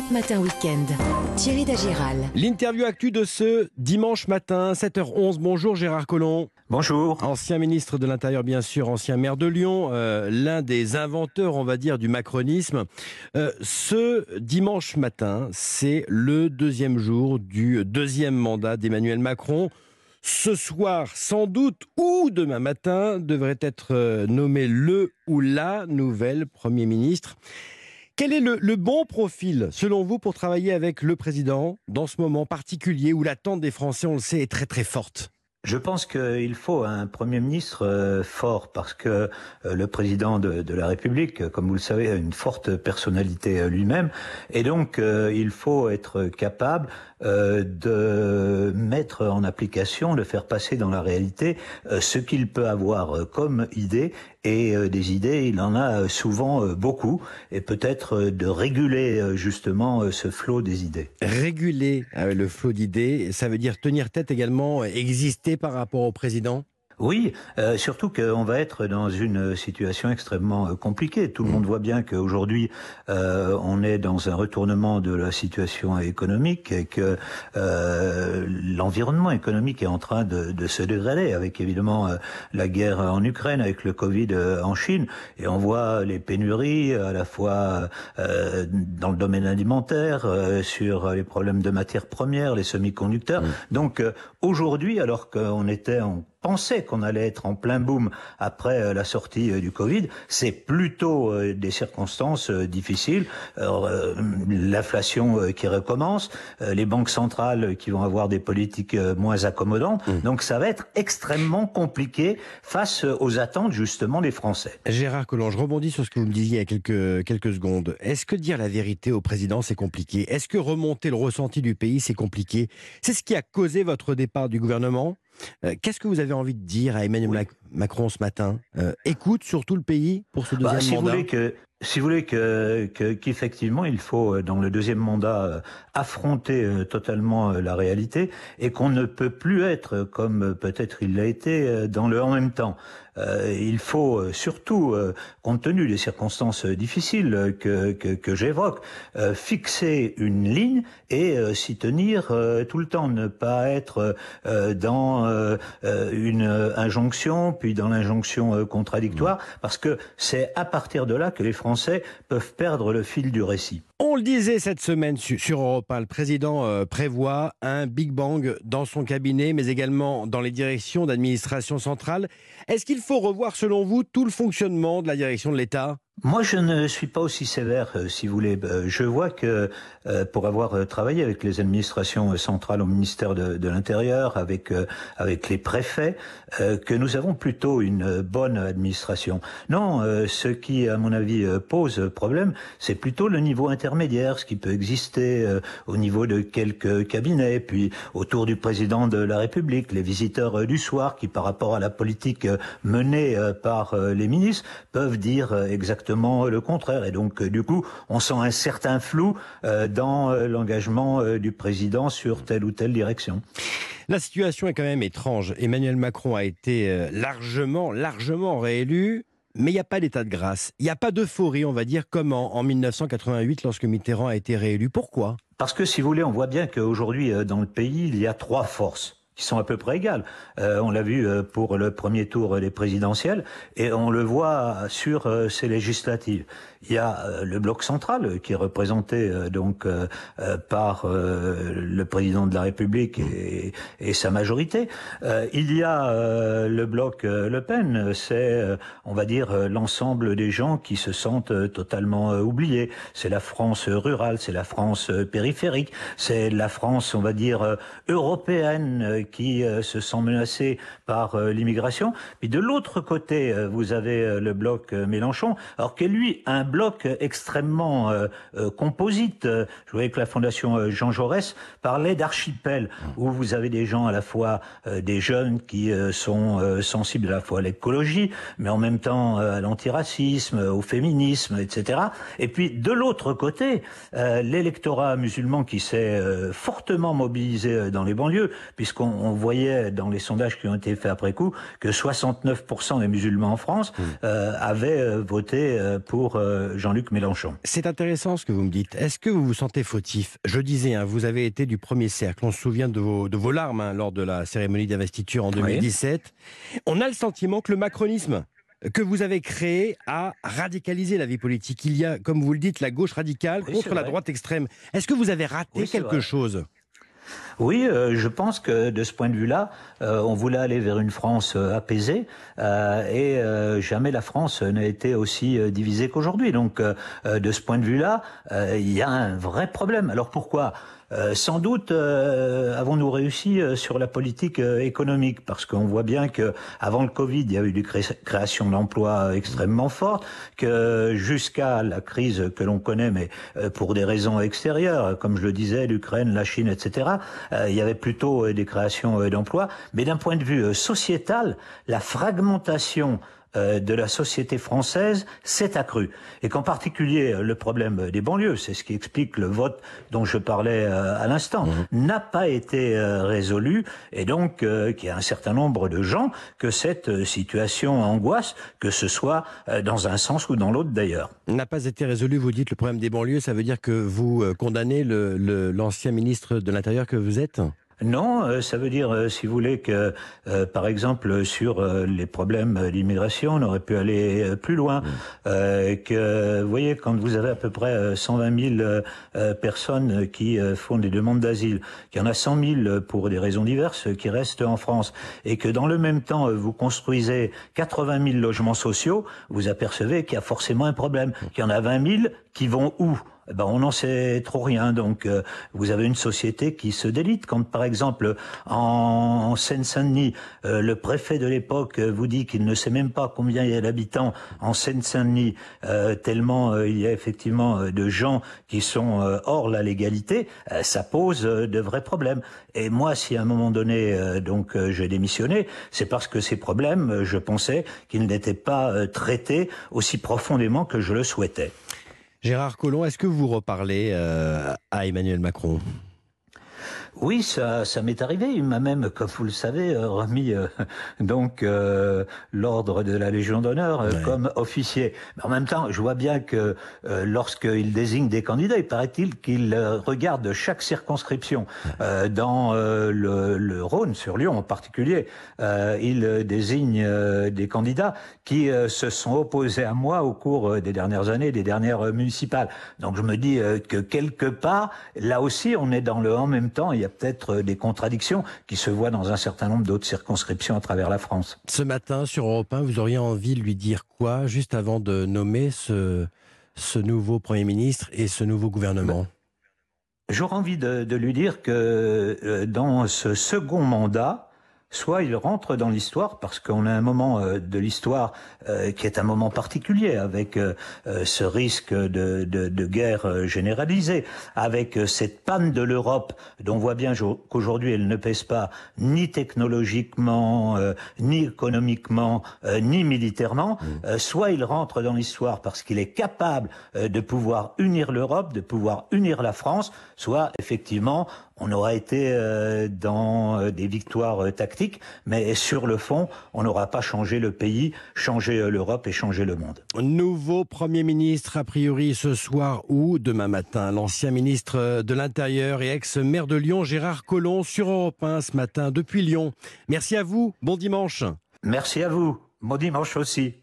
Europe Matin Weekend. Thierry Dagiral. L'interview actu de ce dimanche matin, 7h11. Bonjour Gérard Collomb. Bonjour. Ancien ministre de l'Intérieur, bien sûr, ancien maire de Lyon, euh, l'un des inventeurs, on va dire, du macronisme. Euh, ce dimanche matin, c'est le deuxième jour du deuxième mandat d'Emmanuel Macron. Ce soir, sans doute, ou demain matin, devrait être euh, nommé le ou la nouvelle Premier ministre. Quel est le, bon profil, selon vous, pour travailler avec le président dans ce moment particulier où l'attente des Français, on le sait, est très très forte? Je pense qu'il faut un Premier ministre euh, fort parce que euh, le président de, de, la République, comme vous le savez, a une forte personnalité euh, lui-même. Et donc il faut être capable de mettre en application, de faire passer dans la réalité ce qu'il peut avoir comme idée et des idées, il en a souvent beaucoup et peut-être de réguler justement ce flot des idées. Réguler le flot d'idées, ça veut dire tenir tête également, exister par rapport au président? Oui, euh, surtout qu'on va être dans une situation extrêmement euh, compliquée. Tout le monde voit bien qu'aujourd'hui, euh, on est dans un retournement de la situation économique et que euh, l'environnement économique est en train de, de se dégrader, avec évidemment euh, la guerre en Ukraine, avec le Covid euh, en Chine, et on voit les pénuries à la fois dans le domaine alimentaire, sur les problèmes de matières premières, les semi-conducteurs. Mmh. Donc aujourd'hui, alors qu'on était en pensait qu'on allait être en plein boom après euh, la sortie euh, du Covid, c'est plutôt euh, des circonstances difficiles. L'inflation qui recommence, les banques centrales qui vont avoir des politiques moins accommodantes. Mmh. Donc ça va être extrêmement compliqué face aux attentes justement des Français. Gérard Collomb, je rebondis sur ce que vous me disiez il y a quelques, quelques secondes. Est-ce que dire la vérité au président, c'est compliqué? Est-ce que remonter le ressenti du pays, c'est compliqué? C'est ce qui a causé votre départ du gouvernement? Euh, Qu'est-ce que vous avez envie de dire à Emmanuel oui. Macron ce matin? Euh, Écoute surtout le pays pour ce deuxième bah, si mandat. Vous voulez que, si vous voulez que qu'effectivement il faut euh, dans le deuxième mandat affronter totalement la réalité et qu'on ne peut plus être comme peut-être il l'a été dans le en même temps. Euh, il faut surtout, euh, compte tenu des circonstances difficiles que, que, que j'évoque, euh, fixer une ligne et s'y tenir tout le temps, ne pas être dans une injonction, puis dans l'injonction contradictoire, parce que c'est à partir de là que les Français perdre le fil du récit. On le disait cette semaine sur Europe 1, le président euh, prévoit un Big Bang dans son cabinet, mais également dans les directions d'administration centrale. Est-ce qu'il faut revoir, selon vous, tout le fonctionnement de la direction de l'État? Moi, je ne suis pas aussi sévère, euh, si vous voulez. Euh, je vois que euh, pour avoir travaillé avec les administrations centrales au ministère de, l'Intérieur, avec avec les préfets, que nous avons plutôt une bonne administration. Non, ce qui, à mon avis, pose problème, c'est plutôt le niveau intermédiaire, ce qui peut exister au niveau de quelques cabinets, puis autour du président de la République, les visiteurs du soir, qui, par rapport à la politique menée par les ministres, peuvent dire exactement le contraire. Et donc, du coup, on sent un certain flou dans l'engagement du président sur telle ou telle direction. La situation est quand même étrange. Emmanuel Macron a été largement, largement réélu. Mais il n'y a pas d'état de grâce. Il n'y a pas d'euphorie, on va dire, comme en, en 1988 lorsque Mitterrand a été réélu. Pourquoi? Parce que, si vous voulez, on voit bien qu'aujourd'hui, dans le pays, il y a trois forces qui sont à peu près égales. Euh, on l'a vu pour le premier tour des présidentielles et on le voit sur euh, ces législatives. Il y a euh, le bloc central qui est représenté donc par le président de la République et, et sa majorité. il y a le bloc Le Pen, c'est on va dire l'ensemble des gens qui se sentent totalement oubliés. C'est la France rurale, c'est la France périphérique, c'est la France on va dire européenne qui euh, se sent menacés par euh, l'immigration. Puis de l'autre côté, euh, vous avez le bloc Mélenchon, alors que lui, un bloc extrêmement composite. Je voyais que la fondation Jean Jaurès parlait d'archipel, où vous avez des gens à la fois des jeunes qui sont sensibles à la fois à l'écologie, mais en même temps à l'antiracisme, au féminisme, etc. Et puis de l'autre côté, l'électorat musulman qui s'est fortement mobilisé dans les banlieues, puisqu'on on voyait dans les sondages qui ont été faits après coup que 69% des musulmans en France mmh. euh, avaient euh, voté euh, pour Jean-Luc Mélenchon. C'est intéressant ce que vous me dites. Est-ce que vous vous sentez fautif? Je disais, hein, vous avez été du premier cercle. On se souvient de vos, de vos larmes hein, lors de la cérémonie d'investiture en 2017. On a le sentiment que le macronisme que vous avez créé a radicalisé la vie politique. Il y a, comme vous le dites, la gauche radicale contre la droite extrême. Est-ce que vous avez raté quelque chose? Oui, euh, je pense que de ce point de vue-là, euh, on voulait aller vers une France euh, apaisée et jamais la France n'a été aussi divisée qu'aujourd'hui. Donc, de ce point de vue-là, il y a un vrai problème. Alors pourquoi? Euh, sans doute euh, avons-nous réussi euh, sur la politique économique parce qu'on voit bien que avant le Covid, il y a eu des créations d'emplois extrêmement fortes, que jusqu'à la crise que l'on connaît, mais pour des raisons extérieures, comme je le disais, l'Ukraine, la Chine, etc., il y avait plutôt des créations d'emplois. Mais d'un point de vue sociétal, la fragmentation euh, de la société française s'est accru. Et qu'en particulier, euh, le problème des banlieues, c'est ce qui explique le vote dont je parlais euh, à l'instant, mhm. n'a pas été résolu. Et donc, qu'il y a un certain nombre de gens que cette situation angoisse, que ce soit dans un sens ou dans l'autre d'ailleurs. N'a pas été résolu, vous dites, le problème des banlieues, ça veut dire que vous condamnez l'ancien ministre de l'Intérieur que vous êtes? Non, euh, ça veut dire, euh, si vous voulez, que, euh, par exemple, sur les problèmes d'immigration, on aurait pu aller plus loin. Que, vous voyez, quand vous avez à peu près 120 000 personnes qui font des demandes d'asile, qu'il y en a 100 000 pour des raisons diverses qui restent en France, et que dans le même temps, vous construisez 80 000 logements sociaux, vous apercevez qu'il y a forcément un problème, qu'il y en a 20 000 qui vont où eh ben, on n'en sait trop rien. Donc, euh, vous avez une société qui se délite. Quand, par exemple, en, Seine-Saint-Denis, euh, le préfet de l'époque vous dit qu'il ne sait même pas combien il y a d'habitants en Seine-Saint-Denis, euh, tellement il y a effectivement de gens qui sont hors la légalité, ça pose de vrais problèmes. Et moi, si à un moment donné, donc, j'ai démissionné, c'est parce que ces problèmes, je pensais qu'ils n'étaient pas traités aussi profondément que je le souhaitais. Gérard Collomb, est-ce que vous reparlez euh, à Emmanuel Macron? Oui, ça, ça m'est arrivé. Il m'a même, comme vous le savez, euh, remis euh, donc euh, l'ordre de la Légion d'honneur comme officier. Mais en même temps, je vois bien que lorsqu'il désigne des candidats, il paraît-il qu'il regarde chaque circonscription. dans le, le, Rhône, sur Lyon en particulier, il désigne des candidats qui se sont opposés à moi au cours des dernières années, des dernières municipales. Donc je me dis que quelque part, là aussi, on est dans le en même temps il y a peut-être des contradictions qui se voient dans un certain nombre d'autres circonscriptions à travers la France. Ce matin, sur Europe 1, vous auriez envie de lui dire quoi, juste avant de nommer ce, ce nouveau Premier ministre et ce nouveau gouvernement? J'aurais envie de, de, lui dire que euh, dans ce second mandat, soit il rentre dans l'histoire parce qu'on a un moment euh, de l'histoire euh, qui est un moment particulier avec euh, ce risque de, de, de guerre généralisée, avec cette panne de l'Europe dont on voit bien qu'aujourd'hui elle ne pèse pas ni technologiquement, ni économiquement, ni militairement, mmh. soit il rentre dans l'histoire parce qu'il est capable de pouvoir unir l'Europe, de pouvoir unir la France, soit effectivement on aura été dans des victoires tactiques mais sur le fond, on n'aura pas changé le pays, changé euh, l'Europe et changé le monde. Nouveau Premier ministre, a priori ce soir ou demain matin. L'ancien ministre de l'Intérieur et ex-maire de Lyon, Gérard Collomb, sur Europe 1 ce matin depuis Lyon. Merci à vous, bon dimanche. Merci à vous, bon dimanche aussi.